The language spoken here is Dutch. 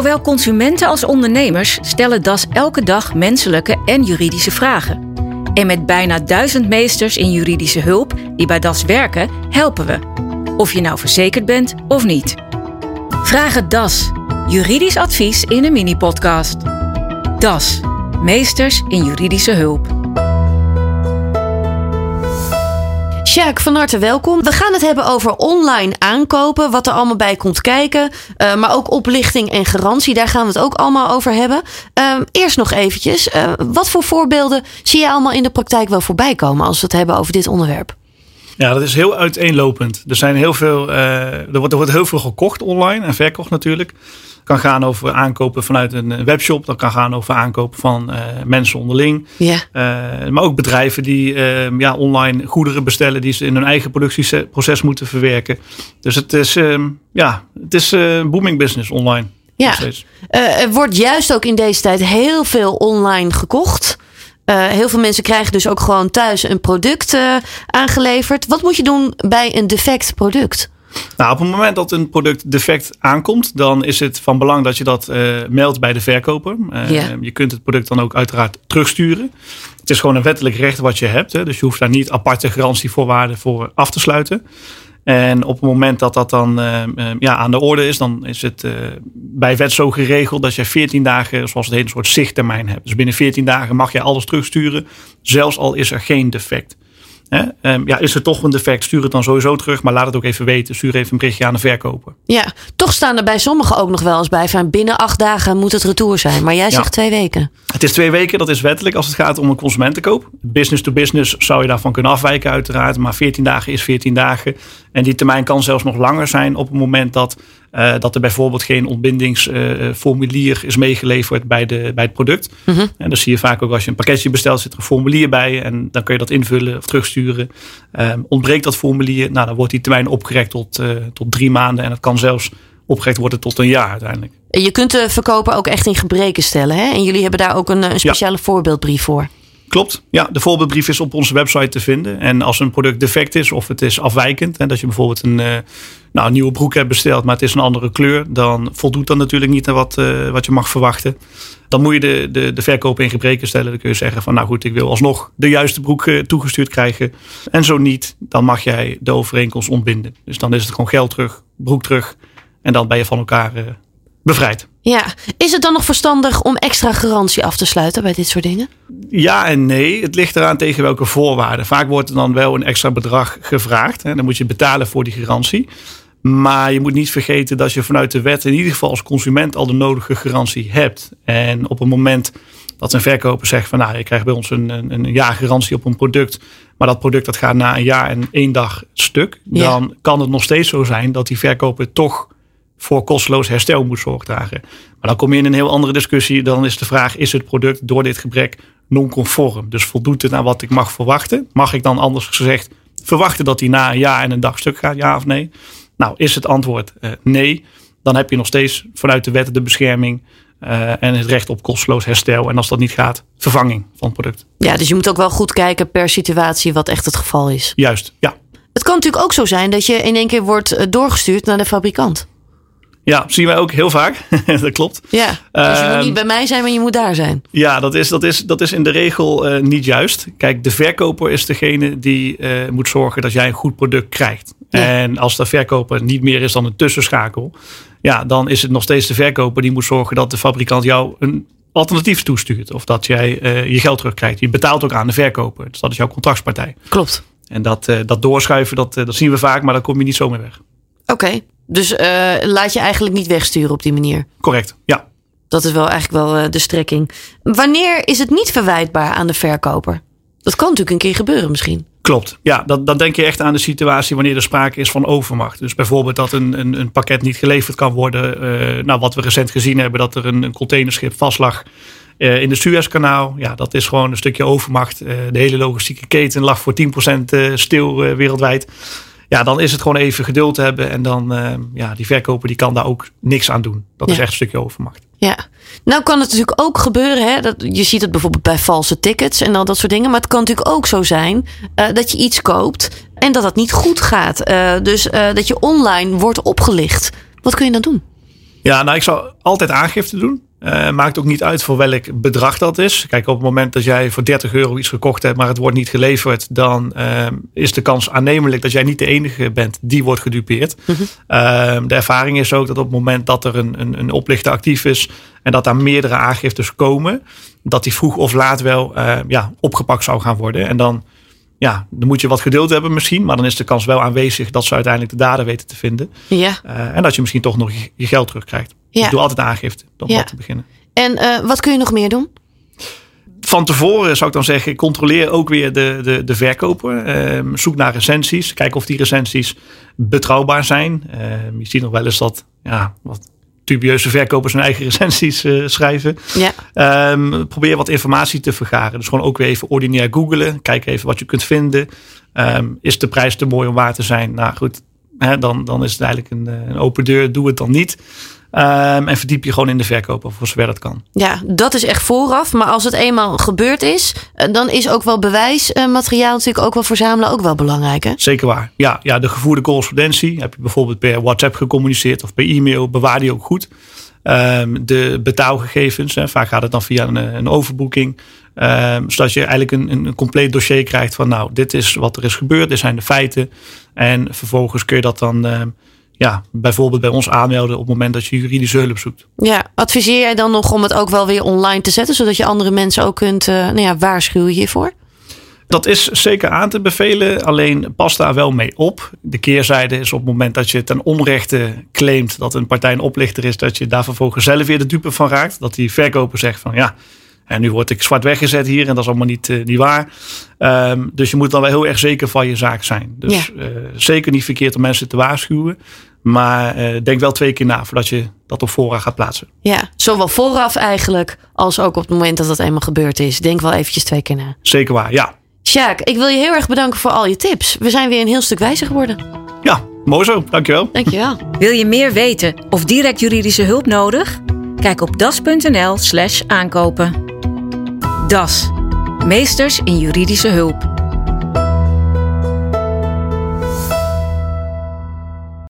Zowel consumenten als ondernemers stellen DAS elke dag menselijke en juridische vragen. En met bijna duizend meesters in juridische hulp die bij DAS werken, helpen we. Of je nou verzekerd bent of niet. Vraag het DAS. Juridisch advies in een mini-podcast. DAS. Meesters in juridische hulp. Sjaak, van harte welkom. We gaan het hebben over online aankopen, wat er allemaal bij komt kijken. Uh, maar ook oplichting en garantie, daar gaan we het ook allemaal over hebben. Uh, eerst nog eventjes, uh, wat voor voorbeelden zie je allemaal in de praktijk wel voorbij komen als we het hebben over dit onderwerp? Ja, dat is heel uiteenlopend. Er, zijn heel veel, er, wordt, er wordt heel veel gekocht online en verkocht natuurlijk kan gaan over aankopen vanuit een webshop. Dat kan gaan over aankopen van uh, mensen onderling. Ja. Maar ook bedrijven die uh, ja, online goederen bestellen die ze in hun eigen productieproces moeten verwerken. Dus het is, ja, het is booming business online. Ja, er wordt juist ook in deze tijd heel veel online gekocht. Heel veel mensen krijgen dus ook gewoon thuis een product aangeleverd. Wat moet je doen bij een defect product? Nou, op het moment dat een product defect aankomt, dan is het van belang dat je dat uh, meldt bij de verkoper. Je kunt het product dan ook uiteraard terugsturen. Het is gewoon een wettelijk recht wat je hebt. Hè, dus je hoeft daar niet aparte garantievoorwaarden voor af te sluiten. En op het moment dat dat dan uh, ja, aan de orde is, dan is het bij wet zo geregeld dat je 14 dagen, zoals het heet, een soort zichttermijn hebt. Dus binnen 14 dagen mag je alles terugsturen, zelfs al is er geen defect. Ehm, ja, is er toch een defect, stuur het dan sowieso terug. Maar laat het ook even weten. Stuur even een berichtje aan de verkoper. Ja, toch staan er bij sommigen ook nog wel eens bij van binnen acht dagen moet het retour zijn. Maar jij zegt twee weken. Het is twee weken, dat is wettelijk als het gaat om een consumentenkoop. Business to business zou je daarvan kunnen afwijken uiteraard. Maar 14 dagen is 14 dagen. En die termijn kan zelfs nog langer zijn op het moment dat uh, dat er bijvoorbeeld geen ontbindingsformulier is meegeleverd bij, de, bij het product. Mhm. En dan zie je vaak ook als je een pakketje bestelt, zit er een formulier bij. En dan kun je dat invullen of terugsturen. Um, ontbreekt dat formulier, nou, dan wordt die termijn opgerekt tot, tot drie maanden. En dat kan zelfs opgerekt worden tot een jaar uiteindelijk. Je kunt de verkoper ook echt in gebreken stellen. Hè? En jullie hebben daar ook een, een speciale voorbeeldbrief voor. Klopt. Ja, de voorbeeldbrief is op onze website te vinden. En als een product defect is of het is afwijkend, en dat je bijvoorbeeld een, uh, nou, een nieuwe broek hebt besteld, maar het is een andere kleur, dan voldoet dat natuurlijk niet aan wat, uh, wat je mag verwachten. Dan moet je de, de, de verkoper in gebreken stellen. Dan kun je zeggen van nou goed, ik wil alsnog de juiste broek uh, toegestuurd krijgen. En zo niet, dan mag jij de overeenkomst ontbinden. Dus dan is het gewoon geld terug, broek terug. En dan ben je van elkaar bevrijd. Ja, is het dan nog verstandig om extra garantie af te sluiten bij dit soort dingen? Ja en nee. Het ligt eraan tegen welke voorwaarden. Vaak wordt er dan wel een extra bedrag gevraagd. En dan moet je betalen voor die garantie. Maar je moet niet vergeten dat je vanuit de wet in ieder geval als consument al de nodige garantie hebt. En op het moment dat een verkoper zegt van nou, je krijgt bij ons een, een, een jaar garantie op een product. Maar dat product dat gaat na een jaar en één dag stuk. Dan kan het nog steeds zo zijn dat die verkoper toch voor kosteloos herstel moet zorg dragen. Maar dan kom je in een heel andere discussie. Dan is de vraag: is het product door dit gebrek non-conform? Dus voldoet het aan wat ik mag verwachten? Mag ik dan anders gezegd verwachten dat hij na een jaar en een dag stuk gaat? Ja of nee? Nou, is het antwoord uh, nee, dan heb je nog steeds vanuit de wet de bescherming. Uh, en het recht op kosteloos herstel. En als dat niet gaat, vervanging van het product. Ja, dus je moet ook wel goed kijken per situatie wat echt het geval is. Juist, ja. Het kan natuurlijk ook zo zijn dat je in één keer wordt eh, doorgestuurd naar de fabrikant. Ja, zien wij ook heel vaak. dat klopt. Ja, dus je moet ehm, niet bij mij zijn, maar je moet daar zijn. Ja, dat is, dat is, dat is in de regel uh, niet juist. Kijk, de verkoper is degene die uh, moet zorgen dat jij een goed product krijgt. Ja. En als de verkoper niet meer is dan een tussenschakel, ja, dan is het nog steeds de verkoper die moet zorgen dat de fabrikant jou een alternatief toestuurt. Of dat jij uh, je geld terugkrijgt. Je betaalt ook aan de verkoper. Dus dat is jouw contractspartij. Klopt. En dat, dat doorschuiven, dat, dat zien we vaak, maar dan kom je niet zo meer weg. Oké. Dus uh, laat je eigenlijk niet wegsturen op die manier. Correct, ja. Dat is wel eigenlijk wel uh, de strekking. Wanneer is het niet verwijtbaar aan de verkoper? Dat kan natuurlijk een keer gebeuren misschien. Klopt, ja. Dan, dan denk je echt aan de situatie wanneer er sprake is van overmacht. Dus bijvoorbeeld dat een, een, een pakket niet geleverd kan worden. Uh, nou, wat we recent gezien hebben, dat er een, een containerschip vastlag uh, in de Suezkanaal. Ja, dat is gewoon een stukje overmacht. Uh, de hele logistieke keten lag voor 10% stil wereldwijd ja, dan is het gewoon even geduld hebben. En dan, uh, ja, die verkoper die kan daar ook niks aan doen. Dat is echt een stukje overmacht. Ja, nou kan het natuurlijk ook gebeuren. Hè, dat, je ziet het bijvoorbeeld bij valse tickets en al dat soort dingen. Maar het kan natuurlijk ook zo zijn uh, dat je iets koopt en dat dat niet goed gaat. Uh, dus dat je online wordt opgelicht. Wat kun je dan doen? Ja, nou ik zou altijd aangifte doen. Uh, maakt ook niet uit voor welk bedrag dat is. Kijk, op het moment dat jij voor 30 euro iets gekocht hebt, maar het wordt niet geleverd, dan uh, is de kans aannemelijk dat jij niet de enige bent die wordt gedupeerd. Mm -hmm. de ervaring is ook dat op het moment dat er een, een, een oplichter actief is en dat daar meerdere aangiftes komen, dat die vroeg of laat wel uh, ja, opgepakt zou gaan worden. En dan, ja, dan moet je wat geduld hebben misschien, maar dan is de kans wel aanwezig dat ze uiteindelijk de dader weten te vinden. Ja. en dat je misschien toch nog je, je geld terugkrijgt. Ja. Dus doe altijd aangifte om ja. te beginnen. En uh, wat kun je nog meer doen? Van tevoren zou ik dan zeggen, controleer ook weer de, de, de verkoper. Uh, zoek naar recensies. Kijk of die recensies betrouwbaar zijn. Uh, je ziet nog wel eens dat ja, wat dubieuze verkopers hun eigen recensies uh, schrijven. Ja. Um, probeer wat informatie te vergaren. Dus gewoon ook weer even ordinair googlen. Kijk even wat je kunt vinden. Um, is de prijs te mooi om waar te zijn? Nou goed, hè, dan, dan is het eigenlijk een, een open deur. Doe het dan niet. Um, en verdiep je gewoon in de verkoop voor zover dat kan. Ja, dat is echt vooraf. Maar als het eenmaal gebeurd is, eh, dan is ook wel bewijsmateriaal natuurlijk ook wel verzamelen ook wel belangrijk. Hè? Zeker waar. Ja, ja, de gevoerde correspondentie. Heb je bijvoorbeeld per WhatsApp gecommuniceerd of per e-mail, bewaar die ook goed. Um, de betaalgegevens, hè, vaak gaat het dan via een, een overboeking. Um, zodat je eigenlijk een, een compleet dossier krijgt van nou, dit is wat er is gebeurd, dit zijn de feiten. En vervolgens kun je dat dan ja, bijvoorbeeld bij ons aanmelden op het moment dat je juridische hulp zoekt. Ja, adviseer jij dan nog om het ook wel weer online te zetten, zodat je andere mensen ook kunt uh, nou ja, waarschuwen hiervoor? Dat is zeker aan te bevelen, alleen pas daar wel mee op. De keerzijde is op het moment dat je ten onrechte claimt dat een partij een oplichter is, dat je daar vervolgens zelf weer de dupe van raakt. Dat die verkoper zegt van ja, en nu word ik zwart weggezet hier en dat is allemaal niet, uh, niet waar. Um, dus je moet dan wel heel erg zeker van je zaak zijn. Dus ja. uh, zeker niet verkeerd om mensen te waarschuwen. Maar uh, denk wel twee keer na voordat je dat op voorraad gaat plaatsen. Ja, zowel vooraf eigenlijk als ook op het moment dat dat eenmaal gebeurd is. Denk wel eventjes twee keer na. Zeker waar, ja. Sjaak, ik wil je heel erg bedanken voor al je tips. We zijn weer een heel stuk wijzer geworden. Ja, mooi zo. Dankjewel. Dankjewel. Wil je meer weten of direct juridische hulp nodig? Kijk op das.nl slash aankopen. Das. Meesters in juridische hulp.